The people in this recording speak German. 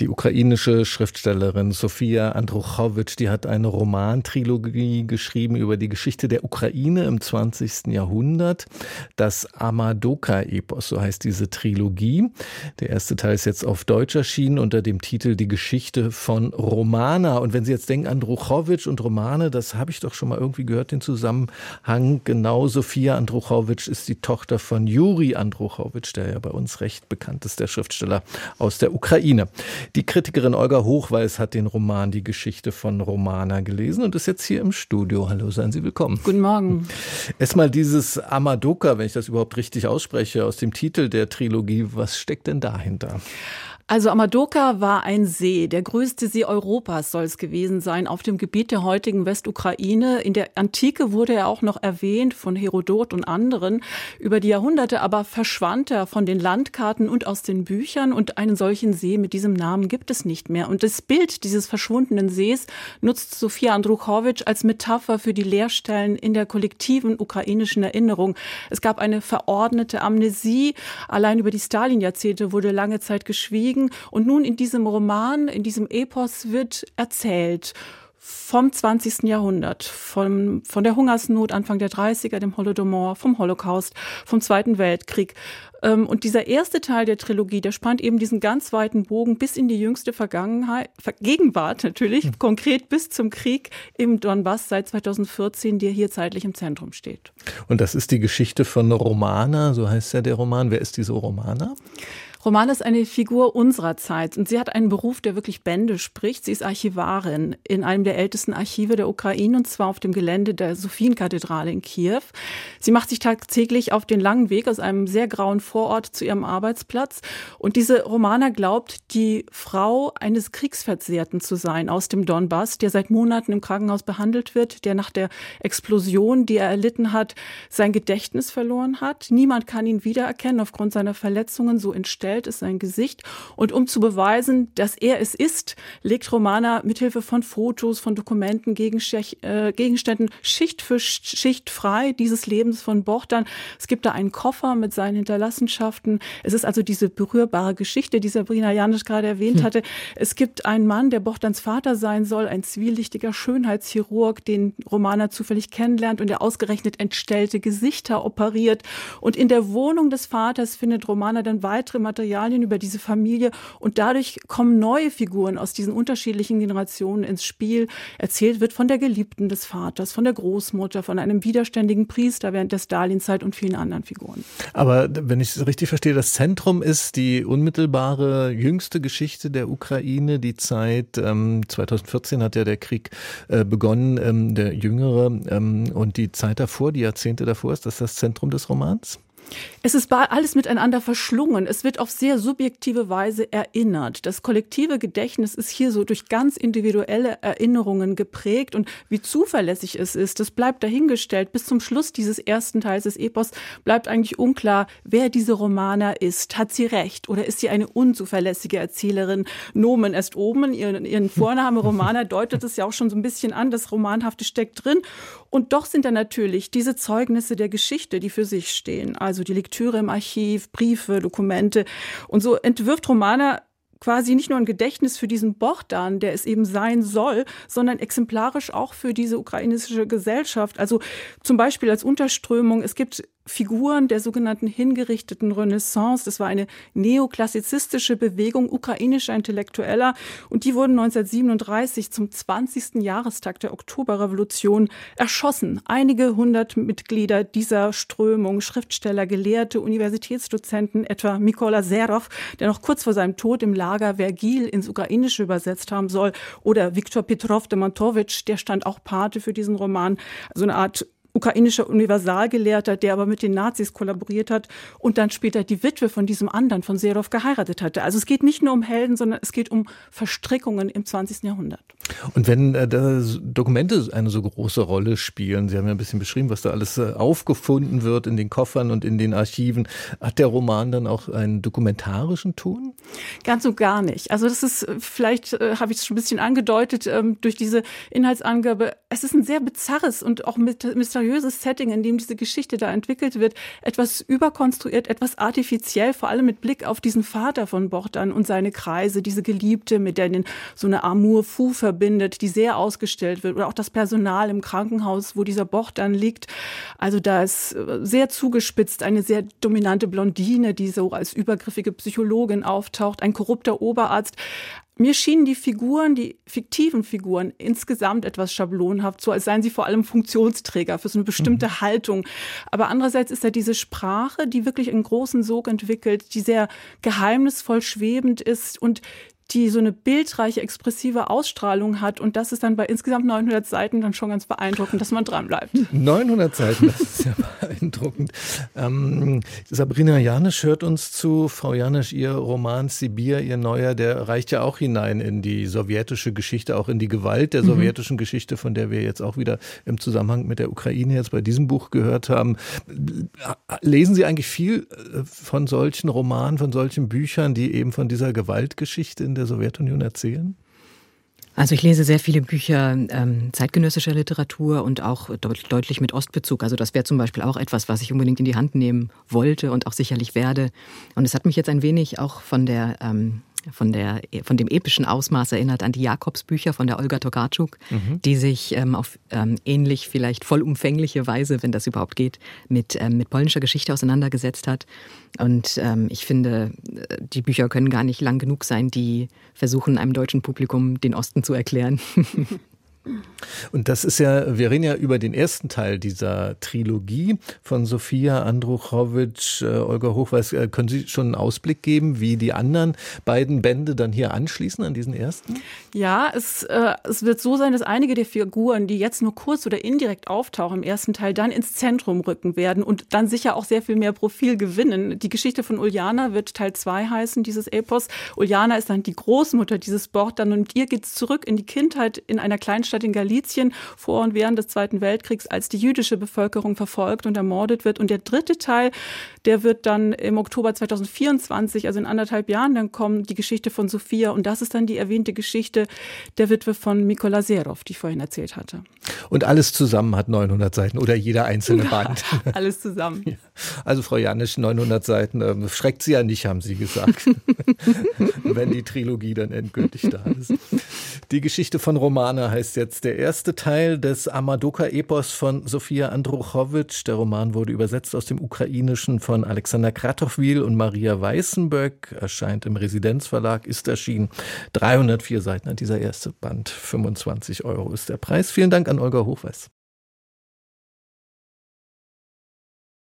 die ukrainische Schriftstellerin Sofia Andruchowitsch, die hat eine Romantrilogie geschrieben über die Geschichte der Ukraine im 20. Jahrhundert. Das Amadoka-Epos, so heißt diese Trilogie. Der erste Teil ist jetzt auf Deutsch erschienen unter dem Titel Die Geschichte von Romana. Und wenn Sie jetzt denken, Andruchowitsch und Romane, das habe ich doch schon mal irgendwie gehört, den Zusammenhang. Genau, Sofia Andruchowitsch ist die Tochter von Juri Andruchowitsch, der ja bei uns recht bekannt ist, der Schriftsteller aus der Ukraine. Die Kritikerin Olga Hochweiß hat den Roman Die Geschichte von Romana gelesen und ist jetzt hier im Studio. Hallo, seien Sie willkommen. Guten Morgen. Erstmal dieses Amadoka, wenn ich das überhaupt richtig ausspreche, aus dem Titel der Trilogie. Was steckt denn dahinter? Also Amadoka war ein See, der größte See Europas soll es gewesen sein, auf dem Gebiet der heutigen Westukraine. In der Antike wurde er auch noch erwähnt von Herodot und anderen. Über die Jahrhunderte aber verschwand er von den Landkarten und aus den Büchern und einen solchen See mit diesem Namen gibt es nicht mehr. Und das Bild dieses verschwundenen Sees nutzt Sofia Andruchowitsch als Metapher für die Leerstellen in der kollektiven ukrainischen Erinnerung. Es gab eine verordnete Amnesie. Allein über die Stalin-Jahrzehnte wurde lange Zeit geschwiegen bewegen. Und nun in diesem Roman, in diesem Epos wird erzählt vom 20. Jahrhundert, von, von der Hungersnot Anfang der 30er, dem Holodomor, vom Holocaust, vom Zweiten Weltkrieg. Ähm, und dieser erste Teil der Trilogie, der spannt eben diesen ganz weiten Bogen bis in die jüngste Vergangenheit, Gegenwart natürlich, mhm. konkret bis zum Krieg im Donbass seit 2014, der hier zeitlich im Zentrum steht. Und das ist die Geschichte von Romana, so heißt ja der Roman. Wer ist diese Romana? Romana ist eine Figur unserer Zeit und sie hat einen Beruf, der wirklich Bände spricht. Sie ist Archivarin in einem der ältesten Archive der Ukraine und zwar auf dem Gelände der Sophienkathedrale in Kiew. Sie macht sich tagtäglich auf den langen Weg aus einem sehr grauen Vorort zu ihrem Arbeitsplatz und diese Romana glaubt, die Frau eines Kriegsversehrten zu sein aus dem Donbass, der seit Monaten im Krankenhaus behandelt wird, der nach der Explosion, die er erlitten hat, sein Gedächtnis verloren hat. Niemand kann ihn wiedererkennen aufgrund seiner Verletzungen, so entstellt Welt ist sein Gesicht. Und um zu beweisen, dass er es ist, legt Romana mithilfe von Fotos, von Dokumenten, äh, Gegenständen Schicht für Schicht frei dieses Lebens von Bochtern. Es gibt da einen Koffer mit seinen Hinterlassenschaften. Es ist also diese berührbare Geschichte, die Sabrina Janisch gerade erwähnt hm. hatte. Es gibt einen Mann, der Bochtans Vater sein soll, ein zwielichtiger Schönheitschirurg, den Romana zufällig kennenlernt und der ausgerechnet entstellte Gesichter operiert. Und in der Wohnung des Vaters findet Romana dann weitere Materialien Materialien über diese Familie und dadurch kommen neue Figuren aus diesen unterschiedlichen Generationen ins Spiel. Erzählt wird von der Geliebten des Vaters, von der Großmutter, von einem widerständigen Priester während der Stalinzeit und vielen anderen Figuren. Aber wenn ich es richtig verstehe, das Zentrum ist die unmittelbare jüngste Geschichte der Ukraine, die Zeit ähm, 2014 hat ja der Krieg äh, begonnen, ähm, der jüngere ähm, und die Zeit davor, die Jahrzehnte davor, ist das das Zentrum des Romans? Es ist alles miteinander verschlungen. Es wird auf sehr subjektive Weise erinnert. Das kollektive Gedächtnis ist hier so durch ganz individuelle Erinnerungen geprägt und wie zuverlässig es ist, das bleibt dahingestellt. Bis zum Schluss dieses ersten Teils des Epos bleibt eigentlich unklar, wer diese Romana ist. Hat sie recht oder ist sie eine unzuverlässige Erzählerin? Nomen erst oben, ihren, ihren Vorname Romana deutet es ja auch schon so ein bisschen an. Das Romanhafte steckt drin. Und doch sind da natürlich diese Zeugnisse der Geschichte, die für sich stehen. Also die Lektüre im Archiv, Briefe, Dokumente. Und so entwirft Romana quasi nicht nur ein Gedächtnis für diesen Bochdan, der es eben sein soll, sondern exemplarisch auch für diese ukrainische Gesellschaft. Also zum Beispiel als Unterströmung, es gibt Figuren der sogenannten hingerichteten Renaissance. Das war eine neoklassizistische Bewegung ukrainischer Intellektueller und die wurden 1937 zum 20. Jahrestag der Oktoberrevolution erschossen. Einige hundert Mitglieder dieser Strömung, Schriftsteller, Gelehrte, Universitätsdozenten, etwa Mikola Serov, der noch kurz vor seinem Tod im Lager Vergil ins Ukrainische übersetzt haben soll, oder Viktor Petrov de Montowitsch, der stand auch Pate für diesen Roman, so eine Art ukrainischer Universalgelehrter, der aber mit den Nazis kollaboriert hat und dann später die Witwe von diesem anderen, von Serov, geheiratet hatte. Also es geht nicht nur um Helden, sondern es geht um Verstrickungen im 20. Jahrhundert. Und wenn äh, Dokumente eine so große Rolle spielen, Sie haben ja ein bisschen beschrieben, was da alles äh, aufgefunden wird in den Koffern und in den Archiven, hat der Roman dann auch einen dokumentarischen Ton? Ganz und gar nicht. Also das ist, äh, vielleicht äh, habe ich es schon ein bisschen angedeutet, ähm, durch diese Inhaltsangabe, es ist ein sehr bizarres und auch mysteriöses Setting, in dem diese Geschichte da entwickelt wird. Etwas überkonstruiert, etwas artifiziell, vor allem mit Blick auf diesen Vater von Bogdan und seine Kreise, diese Geliebte, mit der so eine Amour-Fou verbindet, die sehr ausgestellt wird. Oder auch das Personal im Krankenhaus, wo dieser Boch dann liegt. Also da ist äh, sehr zugespitzt eine sehr dominante Blondine, die so als übergriffige Psychologin auftaucht, ein korrupter Oberarzt. Mir schienen die Figuren, die fiktiven Figuren, insgesamt etwas schablonhaft, so als seien sie vor allem Funktionsträger für so eine bestimmte mhm. Haltung. Aber andererseits ist da diese Sprache, die wirklich einen großen Sog entwickelt, die sehr geheimnisvoll schwebend ist und die so eine bildreiche, expressive Ausstrahlung hat. Und das ist dann bei insgesamt 900 Seiten dann schon ganz beeindruckend, dass man dranbleibt. 900 Seiten, das ist ja beeindruckend. Ähm, Sabrina Janisch hört uns zu. Frau Janisch, Ihr Roman Sibir, Ihr neuer, der reicht ja auch hinein in die sowjetische Geschichte, auch in die Gewalt der mhm. sowjetischen Geschichte, von der wir jetzt auch wieder im Zusammenhang mit der Ukraine jetzt bei diesem Buch gehört haben. Lesen Sie eigentlich viel äh, von solchen Romanen, von solchen Büchern, die eben von dieser Gewaltgeschichte in der Sowjetunion erzählen? Also ich lese sehr viele Bücher ähm, zeitgenössischer Literatur und auch deut deutlich mit Ostbezug. Also das wäre zum Beispiel auch etwas, was ich unbedingt in die Hand nehmen wollte und auch sicherlich werde. Und es hat mich jetzt ein wenig auch von der ähm, von, der, von dem epischen Ausmaß erinnert an die Jakobsbücher von der Olga Tokarczuk, mhm. die sich ähm, auf ähm, ähnlich, vielleicht vollumfängliche Weise, wenn das überhaupt geht, mit, ähm, mit polnischer Geschichte auseinandergesetzt hat. Und ähm, ich finde, äh, die Bücher können gar nicht lang genug sein, die versuchen, einem deutschen Publikum den Osten zu erklären. Und das ist ja, wir reden ja über den ersten Teil dieser Trilogie von Sophia Andruchowitsch, äh, Olga Hochweiß. Äh, können Sie schon einen Ausblick geben, wie die anderen beiden Bände dann hier anschließen an diesen ersten? Ja, es, äh, es wird so sein, dass einige der Figuren, die jetzt nur kurz oder indirekt auftauchen im ersten Teil, dann ins Zentrum rücken werden und dann sicher auch sehr viel mehr Profil gewinnen. Die Geschichte von Uljana wird Teil 2 heißen, dieses Epos. Uljana ist dann die Großmutter dieses Bord, und ihr geht es zurück in die Kindheit in einer Kleinstadt Stadt in Galizien vor und während des Zweiten Weltkriegs, als die jüdische Bevölkerung verfolgt und ermordet wird. Und der dritte Teil, der wird dann im Oktober 2024, also in anderthalb Jahren, dann kommen die Geschichte von Sophia. Und das ist dann die erwähnte Geschichte der Witwe von Mikola Serov, die ich vorhin erzählt hatte. Und alles zusammen hat 900 Seiten oder jeder einzelne Band. alles zusammen. Also Frau Janisch, 900 Seiten, äh, schreckt Sie ja nicht, haben Sie gesagt, wenn die Trilogie dann endgültig da ist. Die Geschichte von Romana heißt jetzt der erste Teil des Amadoka-Epos von Sofia Andruchowitsch. Der Roman wurde übersetzt aus dem Ukrainischen von Alexander Kratowil und Maria Weißenböck, erscheint im Residenzverlag, ist erschienen. 304 Seiten hat dieser erste Band, 25 Euro ist der Preis. Vielen Dank an Olga Hochweiß.